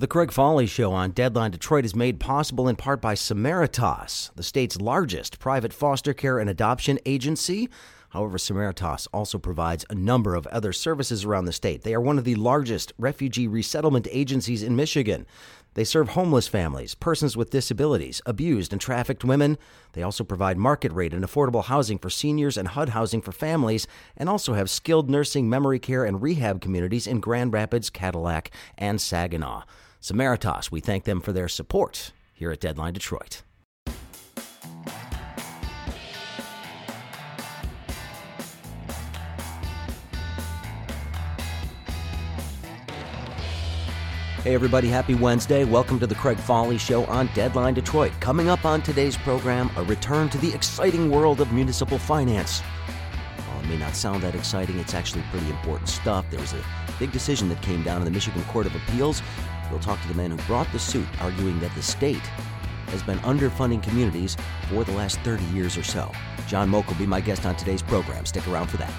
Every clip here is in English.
The Craig Foley Show on Deadline Detroit is made possible in part by Samaritas, the state's largest private foster care and adoption agency. However, Samaritas also provides a number of other services around the state. They are one of the largest refugee resettlement agencies in Michigan. They serve homeless families, persons with disabilities, abused and trafficked women. They also provide market rate and affordable housing for seniors and HUD housing for families, and also have skilled nursing, memory care, and rehab communities in Grand Rapids, Cadillac, and Saginaw. Samaritas, we thank them for their support here at Deadline Detroit. Hey, everybody, happy Wednesday. Welcome to the Craig Foley Show on Deadline Detroit. Coming up on today's program, a return to the exciting world of municipal finance. While it may not sound that exciting, it's actually pretty important stuff. There was a big decision that came down in the Michigan Court of Appeals. We'll talk to the man who brought the suit, arguing that the state has been underfunding communities for the last 30 years or so. John Mogk will be my guest on today's program. Stick around for that.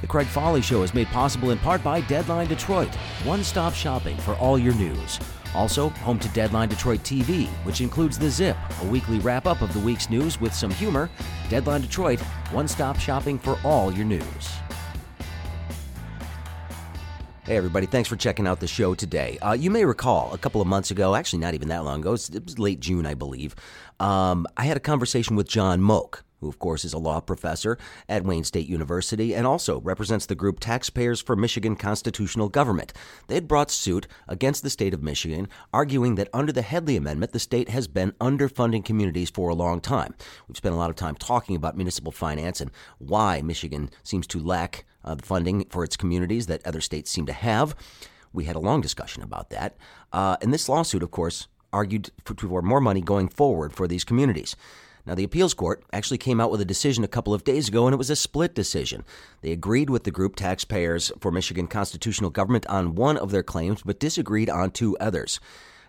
The Craig Foley Show is made possible in part by Deadline Detroit, one stop shopping for all your news. Also, home to Deadline Detroit TV, which includes The Zip, a weekly wrap up of the week's news with some humor. Deadline Detroit, one stop shopping for all your news. Hey, everybody, thanks for checking out the show today. Uh, you may recall a couple of months ago, actually, not even that long ago, it was late June, I believe, um, I had a conversation with John Mogk who, of course, is a law professor at Wayne State University and also represents the group Taxpayers for Michigan Constitutional Government. They had brought suit against the state of Michigan, arguing that under the Headlee Amendment, the state has been underfunding communities for a long time. We've spent a lot of time talking about municipal finance and why Michigan seems to lack uh, the funding for its communities that other states seem to have. We had a long discussion about that. Uh, and this lawsuit, of course, argued for, for more money going forward for these communities. Now, the appeals court actually came out with a decision a couple of days ago, and it was a split decision. They agreed with the group Taxpayers for Michigan Constitutional Government on one of their claims, but disagreed on two others.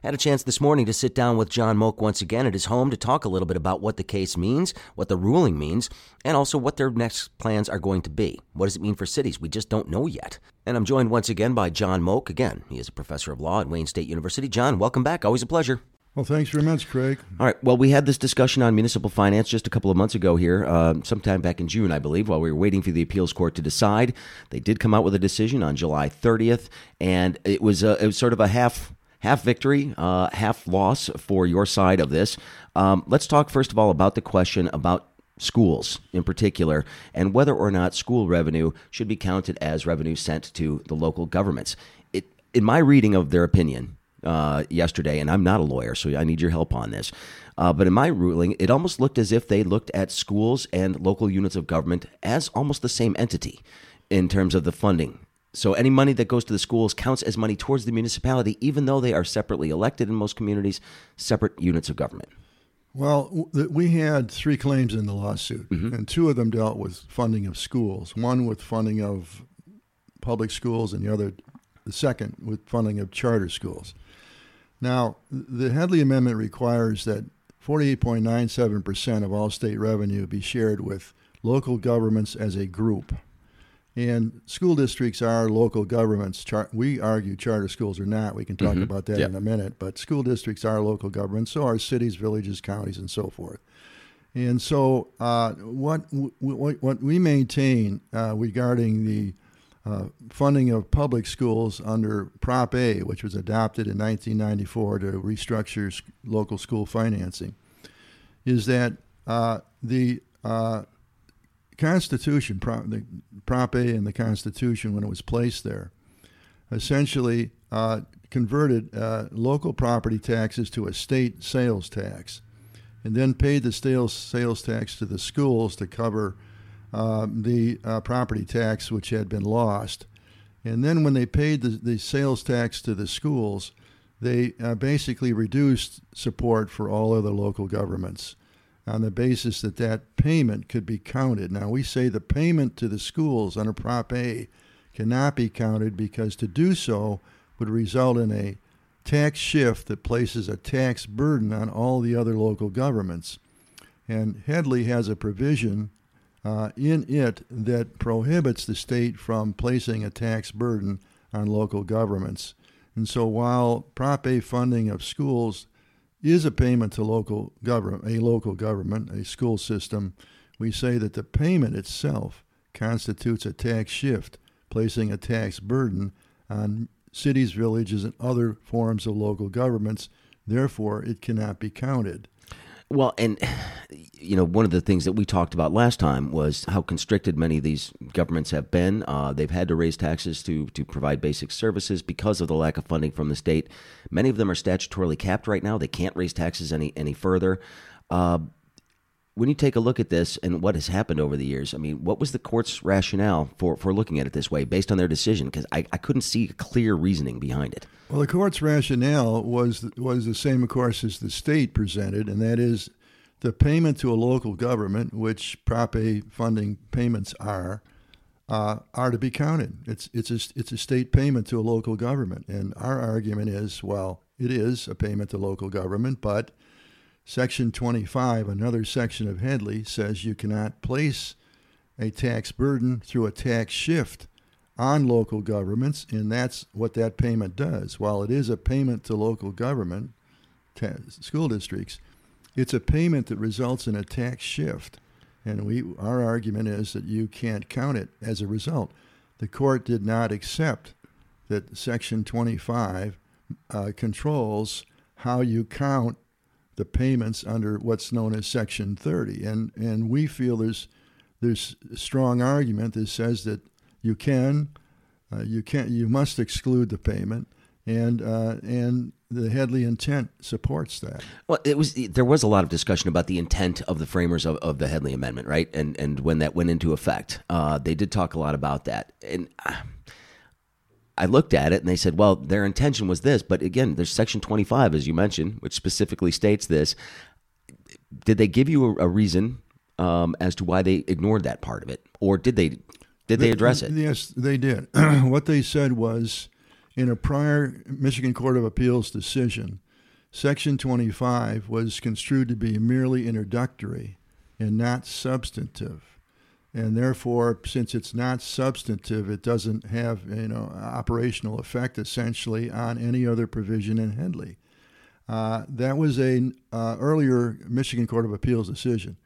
Had a chance this morning to sit down with John Mogk once again at his home to talk a little bit about what the case means, what the ruling means, and also what their next plans are going to be. What does it mean for cities? We just don't know yet. And I'm joined once again by John Mogk. Again, he is a professor of law at Wayne State University. John, welcome back. Always a pleasure. Well, thanks very much, Craig. All right. Well, we had this discussion on municipal finance just a couple of months ago here, uh, sometime back in June, I believe, while we were waiting for the appeals court to decide. They did come out with a decision on July 30th, and it was a, it was sort of a half half victory, uh, half loss for your side of this. Um, let's talk first of all about the question about schools in particular and whether or not school revenue should be counted as revenue sent to the local governments. It, in my reading of their opinion, uh, yesterday, and I'm not a lawyer, so I need your help on this. Uh, but in my ruling, it almost looked as if they looked at schools and local units of government as almost the same entity in terms of the funding. So any money that goes to the schools counts as money towards the municipality, even though they are separately elected in most communities, separate units of government. Well, we had three claims in the lawsuit, mm-hmm. and two of them dealt with funding of schools. One with funding of public schools, and the other, the second, with funding of charter schools. Now, the Headley Amendment requires that 48.97% of all state revenue be shared with local governments as a group. And school districts are local governments. Char- we argue charter schools are not. We can talk mm-hmm. about that yep. in a minute. But school districts are local governments. So are cities, villages, counties, and so forth. And so, uh, what, what, what we maintain uh, regarding the uh, funding of public schools under Prop A, which was adopted in 1994 to restructure local school financing, is that uh, the uh, Constitution, Prop, the Prop A and the Constitution, when it was placed there, essentially uh, converted uh, local property taxes to a state sales tax, and then paid the sales sales tax to the schools to cover uh, the property tax which had been lost. And then when they paid the, the sales tax to the schools, they uh, basically reduced support for all other local governments on the basis that that payment could be counted. Now, we say the payment to the schools under Prop A cannot be counted because to do so would result in a tax shift that places a tax burden on all the other local governments. And Headlee has a provision uh, in it that prohibits the state from placing a tax burden on local governments. And so while Prop A funding of schools is a payment to local government, a local government, a school system, we say that the payment itself constitutes a tax shift, placing a tax burden on cities, villages, and other forms of local governments. Therefore, it cannot be counted. Well, and you know, one of the things that we talked about last time was how constricted many of these governments have been. Uh, they've had to raise taxes to to provide basic services because of the lack of funding from the state. Many of them are statutorily capped right now; they can't raise taxes any any further. Uh, when you take a look at this and what has happened over the years, I mean, what was the court's rationale for, for looking at it this way based on their decision? Because I, I couldn't see a clear reasoning behind it. Well, the court's rationale was was the same, of course, as the state presented, and that is the payment to a local government, which Prop A funding payments are, uh, are to be counted. It's it's a it's a state payment to a local government, and our argument is, well, it is a payment to local government, but Section 25, another section of Headlee, says you cannot place a tax burden through a tax shift on local governments, and that's what that payment does. While it is a payment to local government, ta- school districts, it's a payment that results in a tax shift. And we, our argument is that you can't count it as a result. The court did not accept that Section 25 uh, controls how you count the payments under what's known as Section 30. And, and we feel there's, there's strong argument that says that you can, uh, you can you must exclude the payment, and, uh, and the Headlee intent supports that. Well, it was there was a lot of discussion about the intent of the framers of, of the Headlee Amendment, right? And and when that went into effect, uh, they did talk a lot about that. And uh, I looked at it and they said, well, their intention was this. But again, there's Section 25, as you mentioned, which specifically states this. Did they give you a, a reason um, as to why they ignored that part of it, or did they did they address it? Yes, they did. what they said was, in a prior Michigan Court of Appeals decision, Section 25 was construed to be merely introductory and not substantive and therefore, since it's not substantive, it doesn't have you know operational effect essentially on any other provision in Headlee. Uh, that was a uh, earlier Michigan Court of Appeals decision.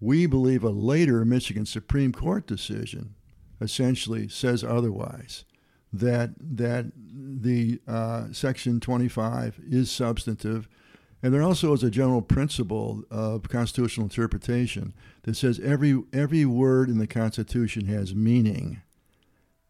We believe a later Michigan Supreme Court decision essentially says otherwise. That that the uh, Section 25 is substantive and there also is a general principle of constitutional interpretation that says every every word in the Constitution has meaning.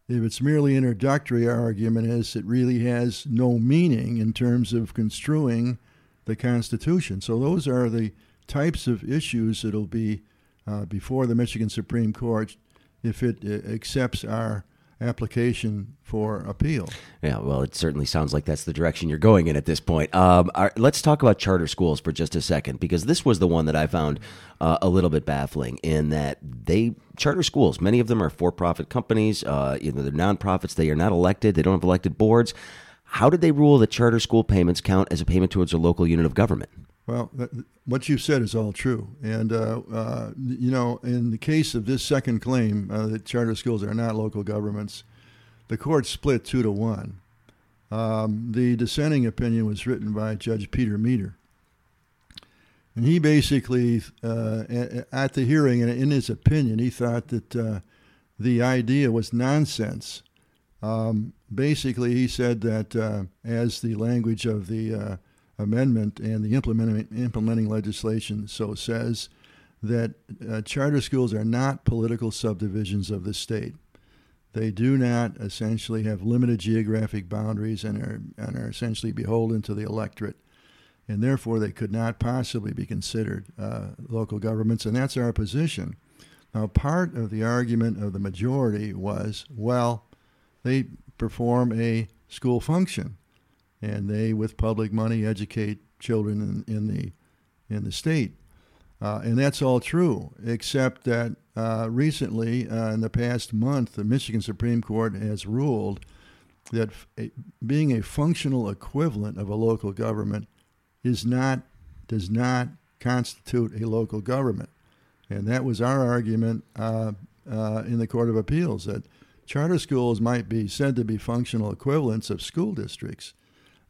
If it's merely introductory, our argument is it really has no meaning in terms of construing the Constitution. So those are the types of issues that'll be uh, before the Michigan Supreme Court if it uh, accepts our application for appeal. Yeah, well, it certainly sounds like that's the direction you're going in at this point. Um, our, let's talk about charter schools for just a second, because this was the one that I found uh, a little bit baffling in that they charter schools. Many of them are for-profit companies. Uh, you know, they're nonprofits. They are not elected. They don't have elected boards. How did they rule that charter school payments count as a payment towards a local unit of government? Well, what you said is all true. And, uh, uh, you know, in the case of this second claim uh, that charter schools are not local governments, the court split two to one. Um, the dissenting opinion was written by Judge Peter Meter. And he basically, uh, at the hearing, and in his opinion, he thought that uh, the idea was nonsense. Um, basically, he said that uh, as the language of the amendment and the implementing, implementing legislation so says that uh, charter schools are not political subdivisions of the state. They do not essentially have limited geographic boundaries and are, and are essentially beholden to the electorate. And therefore, they could not possibly be considered uh, local governments. And that's our position. Now, part of the argument of the majority was well, they perform a school function and they, with public money, educate children in, in the in the state. Uh, and that's all true, except that uh, recently, uh, in the past month, the Michigan Supreme Court has ruled that f- being a functional equivalent of a local government is not does not constitute a local government, and that was our argument uh, uh, in the Court of Appeals that charter schools might be said to be functional equivalents of school districts,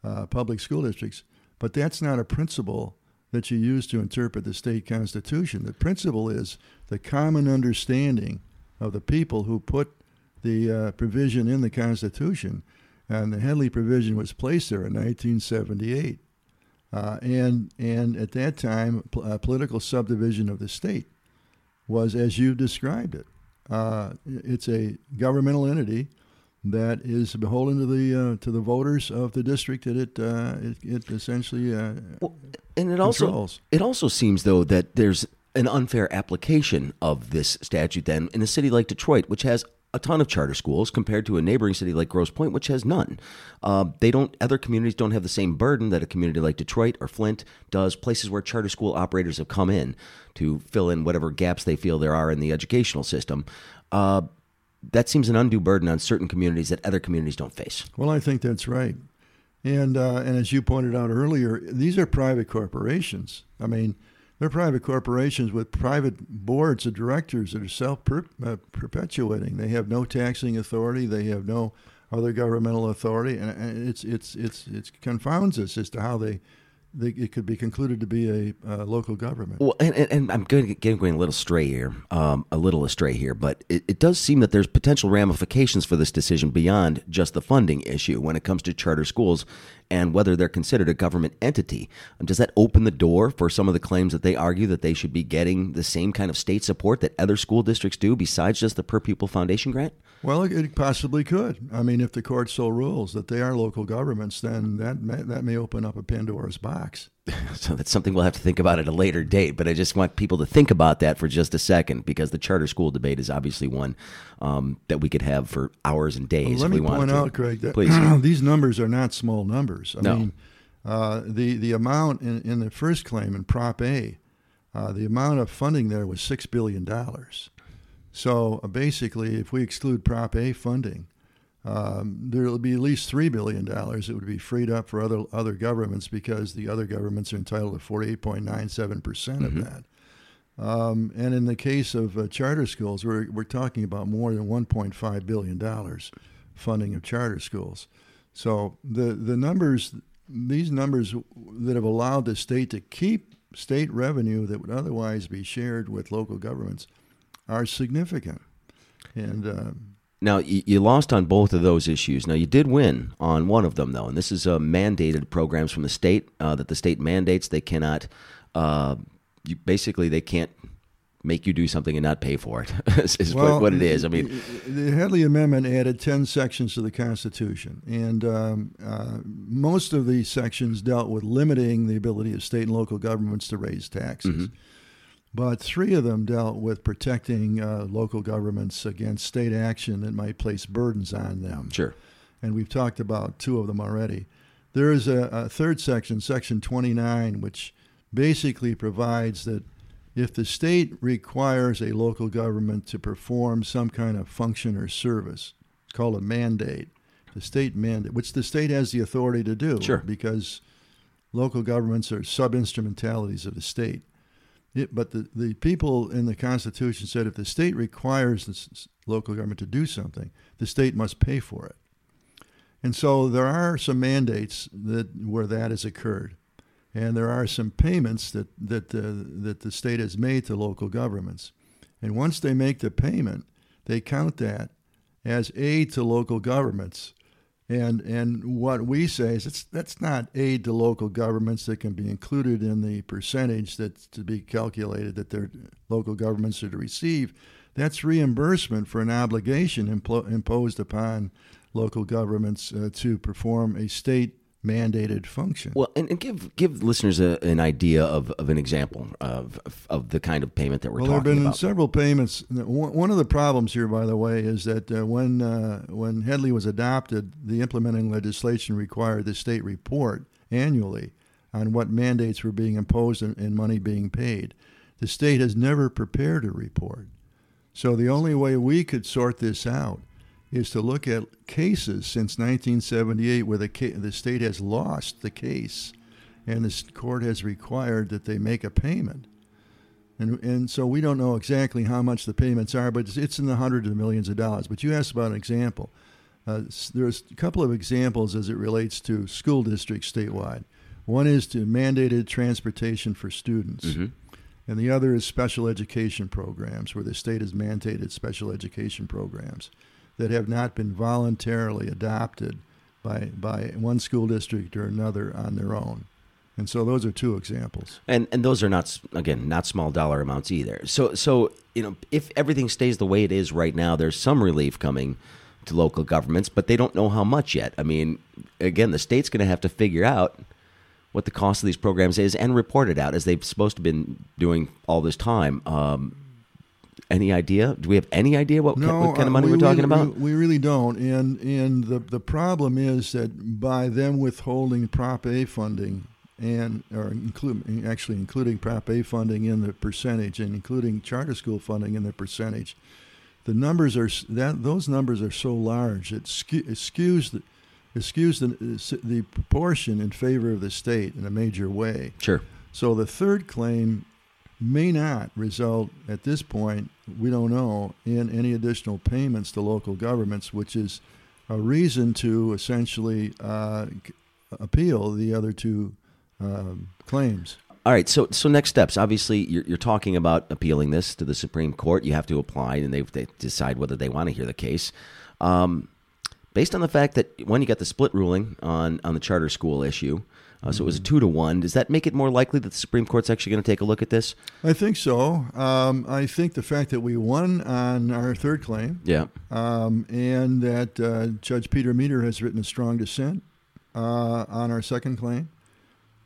uh, public school districts, but that's not a principle that you use to interpret the state constitution. The principle is the common understanding of the people who put the uh, provision in the Constitution. And the Headlee provision was placed there in 1978. Uh, and, and at that time, a political subdivision of the state was as you described it. Uh, it's a governmental entity that is beholden to the uh, to the voters of the district that it uh, it, it, essentially uh, well, and it controls. also it also seems though that there's an unfair application of this statute then in a city like Detroit, which has a ton of charter schools compared to a neighboring city like Grosse Pointe, which has none. Uh, they don't. Other communities don't have the same burden that a community like Detroit or Flint does. Places where charter school operators have come in to fill in whatever gaps they feel there are in the educational system. Uh, that seems an undue burden on certain communities that other communities don't face. Well, I think that's right. And uh, and as you pointed out earlier, these are private corporations. I mean, they're private corporations with private boards of directors that are self uh, perpetuating. They have no taxing authority. They have no other governmental authority, and it's it's it's it confounds us as to how they it could be concluded to be a uh, local government. Well, and, and, and I'm going, getting going a little stray here, um, a little astray here, but it, it, does seem that there's potential ramifications for this decision beyond just the funding issue when it comes to charter schools and whether they're considered a government entity. Um, does that open the door for some of the claims that they argue that they should be getting the same kind of state support that other school districts do besides just the per pupil foundation grant? Well, it possibly could. I mean, if the court so rules that they are local governments, then that may, that may open up a Pandora's box. so that's something we'll have to think about at a later date. But I just want people to think about that for just a second because the charter school debate is obviously one um, that we could have for hours and days. Well, let me point to. out, Craig, that Please. these numbers are not small numbers. I no. mean, uh, the the amount in, in the first claim in Prop A, uh, the amount of funding there was six billion dollars. So uh, basically, if we exclude Prop A funding, um, there will be at least three billion dollars that would be freed up for other other governments because the other governments are entitled to forty eight point nine seven percent of mm-hmm. that. Um, and in the case of uh, charter schools, we're we're talking about more than one point five billion dollars funding of charter schools. So the the numbers, these numbers that have allowed the state to keep state revenue that would otherwise be shared with local governments are significant. And uh, now you lost on both of those issues. Now you did win on one of them, though, and this is uh, mandated programs from the state uh, that the state mandates. They cannot, uh, you, basically, they can't make you do something and not pay for it. is well, what, what, it is. I mean, the Headlee Amendment added ten sections to the Constitution, and um, uh, most of these sections dealt with limiting the ability of state and local governments to raise taxes. Mm-hmm but three of them dealt with protecting uh, local governments against state action that might place burdens on them. Sure. And we've talked about two of them already. There is a, a third section, Section 29, which basically provides that if the state requires a local government to perform some kind of function or service, it's called a mandate, the state mandate, which the state has the authority to do sure. because local governments are sub instrumentalities of the state. But the, the people in the Constitution said if the state requires the local government to do something, the state must pay for it. And so there are some mandates that where that has occurred, and there are some payments that that uh, that the state has made to local governments. And once they make the payment, they count that as aid to local governments and and what we say is it's that's not aid to local governments that can be included in the percentage that's to be calculated that their local governments are to receive. That's reimbursement for an obligation imposed upon local governments uh, to perform a state mandated function. Well, and, and give give listeners a, an idea of, of an example of of the kind of payment that we're well, talking about. Well, there have been several payments. One of the problems here, by the way, is that uh, when uh, when Headlee was adopted, the implementing legislation required the state report annually on what mandates were being imposed and, and money being paid. The state has never prepared a report. So the only way we could sort this out is to look at cases since 1978 where the, ca- the state has lost the case and the court has required that they make a payment. And, and so we don't know exactly how much the payments are, but it's, it's in the hundreds of millions of dollars. But you asked about an example. Uh, there's a couple of examples as it relates to school districts statewide. One is to mandated transportation for students, Mm-hmm. and the other is special education programs, where the state has mandated special education programs that have not been voluntarily adopted by, by one school district or another on their own. And so those are two examples. And and those are not again not small dollar amounts either. So so you know if everything stays the way it is right now, there's some relief coming to local governments, but they don't know how much yet. I mean, again, the state's going to have to figure out what the cost of these programs is and report it out as they've supposed to been doing all this time. Um, any idea? Do we have any idea what, ki- what kind of uh, money we we, are talking really- about? We, we really don't. And and the the problem is that by them withholding Prop A funding and or include actually including Prop A funding in the percentage and including charter school funding in the percentage, the numbers are that those numbers are so large it, skew, it skews the it skews the the proportion in favor of the state in a major way. Sure. So the third claim may not result at this point, we don't know, in any additional payments to local governments, which is a reason to essentially uh, appeal the other two um, claims. All right. So, so next steps. Obviously, you're, you're talking about appealing this to the Supreme Court. You have to apply, and they, they decide whether they want to hear the case. Um, based on the fact that when you got the split ruling on on the charter school issue, uh, so it was a two to one. Does that make it more likely that the Supreme Court's actually going to take a look at this? I think so. Um, I think the fact that we won on our third claim Yeah. um, and that uh, Judge Peter Meter has written a strong dissent uh, on our second claim.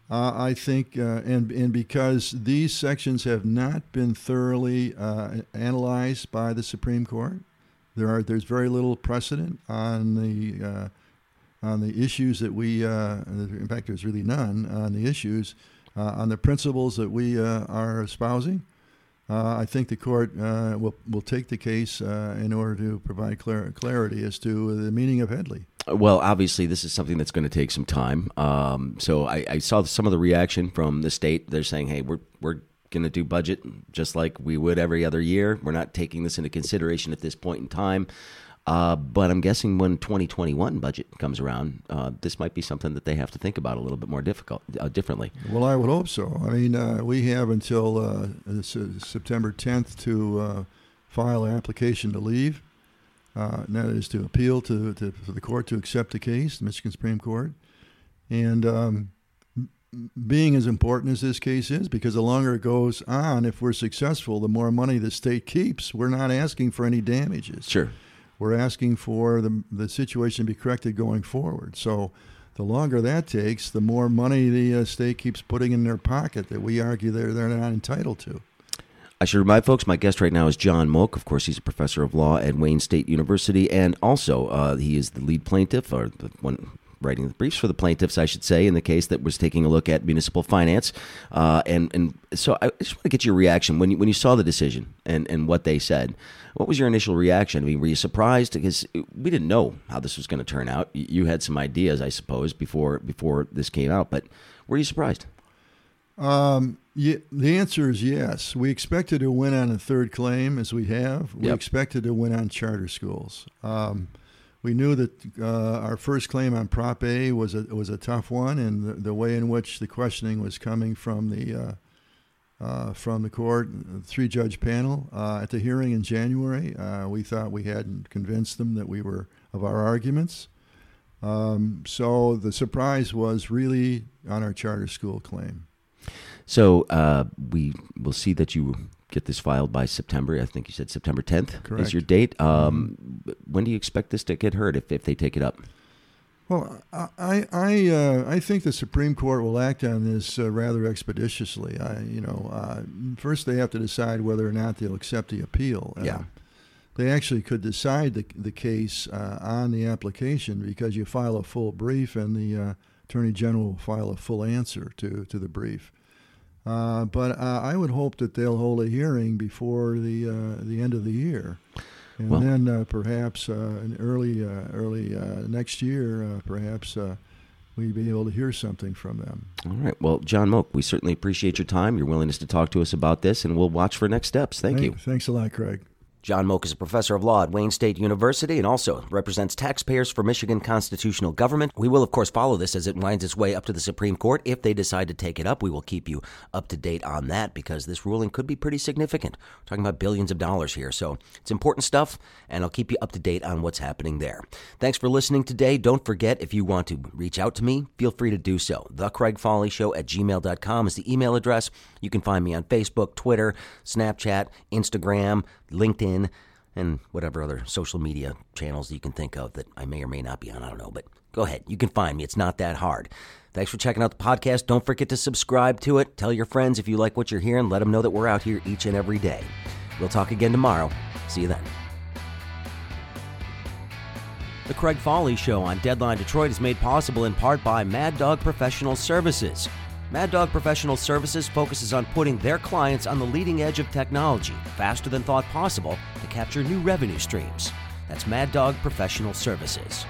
Uh, I think, uh, and and because these sections have not been thoroughly uh, analyzed by the Supreme Court, there are there's very little precedent on the uh, on the issues that we. Uh, in fact, there's really none on the issues uh, on the principles that we uh, are espousing. I think the court will will take the case in order to provide clar- clarity as to the meaning of Headlee. Well, obviously, this is something that's going to take some time. Um, so I, I saw some of the reaction from the state. They're saying, "Hey, we're we're going to do budget just like we would every other year. We're not taking this into consideration at this point in time." Uh, but I'm guessing when 2021 budget comes around, uh, this might be something that they have to think about a little bit more difficult, uh, differently. Well, I would hope so. I mean, uh, we have until uh, September 10th to uh, file an application to leave. Uh, and that is to appeal to, to, the court to accept the case, the Michigan Supreme Court. And um, being as important as this case is, because the longer it goes on, if we're successful, the more money the state keeps. We're not asking for any damages. Sure. We're asking for the, the situation to be corrected going forward. So the longer that takes, the more money the uh, state keeps putting in their pocket that we argue they're, they're not entitled to. I should remind folks, my guest right now is John Mogk. Of course, he's a professor of law at Wayne State University, and also uh, he is the lead plaintiff, or the one writing the briefs for the plaintiffs, I should say, in the case that was taking a look at municipal finance. Uh, and and so I just want to get your reaction when you when you saw the decision and and what they said. What was your initial reaction? I mean, were you surprised because we didn't know how this was going to turn out? You- had some ideas, I suppose, before before this came out, but were you surprised? Um, yeah, the answer is yes. We expected to win on a third claim, as we have. We Yep. expected to win on charter schools. Um, we knew that uh, our first claim on Prop A was a was a tough one, and the, the way in which the questioning was coming from the uh, uh, from the court, three judge panel uh, at the hearing in January, uh, we thought we hadn't convinced them that we were of our arguments. Um, so the surprise was really on our charter school claim. So uh, we will see that you get this filed by September. I think you said September 10th Correct. is your date. Um, When do you expect this to get heard if, if they take it up? Well, I I I, uh, I think the Supreme Court will act on this uh, rather expeditiously. I, you know, uh, first they have to decide whether or not they'll accept the appeal. Uh, Yeah. they actually could decide the the case uh, on the application because you file a full brief and the uh, Attorney General will file a full answer to to the brief. Uh, but uh, I would hope that they'll hold a hearing before the uh, the end of the year, and Well- then uh, perhaps uh, in early uh, early uh, next year, uh, perhaps uh, we be able to hear something from them. All right. Well, John Mogk, we certainly appreciate your time, your willingness to talk to us about this, and we'll watch for next steps. Thank, Thank you. Thanks a lot, Craig. John Mogk is a professor of law at Wayne State University and also represents taxpayers for Michigan constitutional government. We will, of course, follow this as it winds its way up to the Supreme Court. If they decide to take it up, we will keep you up to date on that because this ruling could be pretty significant. We're talking about billions of dollars here. So it's important stuff, and I'll keep you up to date on what's happening there. Thanks for listening today. Don't forget, if you want to reach out to me, feel free to do so. The Craig Foley Show at gmail.com is the email address. You can find me on Facebook, Twitter, Snapchat, Instagram, LinkedIn and whatever other social media channels you can think of that I may or may not be on. I don't know, but go ahead. You can find me. It's not that hard. Thanks for checking out the podcast. Don't forget to subscribe to it. Tell your friends if you like what you're hearing. Let them know that we're out here each and every day. We'll talk again tomorrow. See you then. The Craig Foley Show on Deadline Detroit is made possible in part by Mad Dog Professional Services. Mad Dog Professional Services focuses on putting their clients on the leading edge of technology faster than thought possible to capture new revenue streams. That's Mad Dog Professional Services.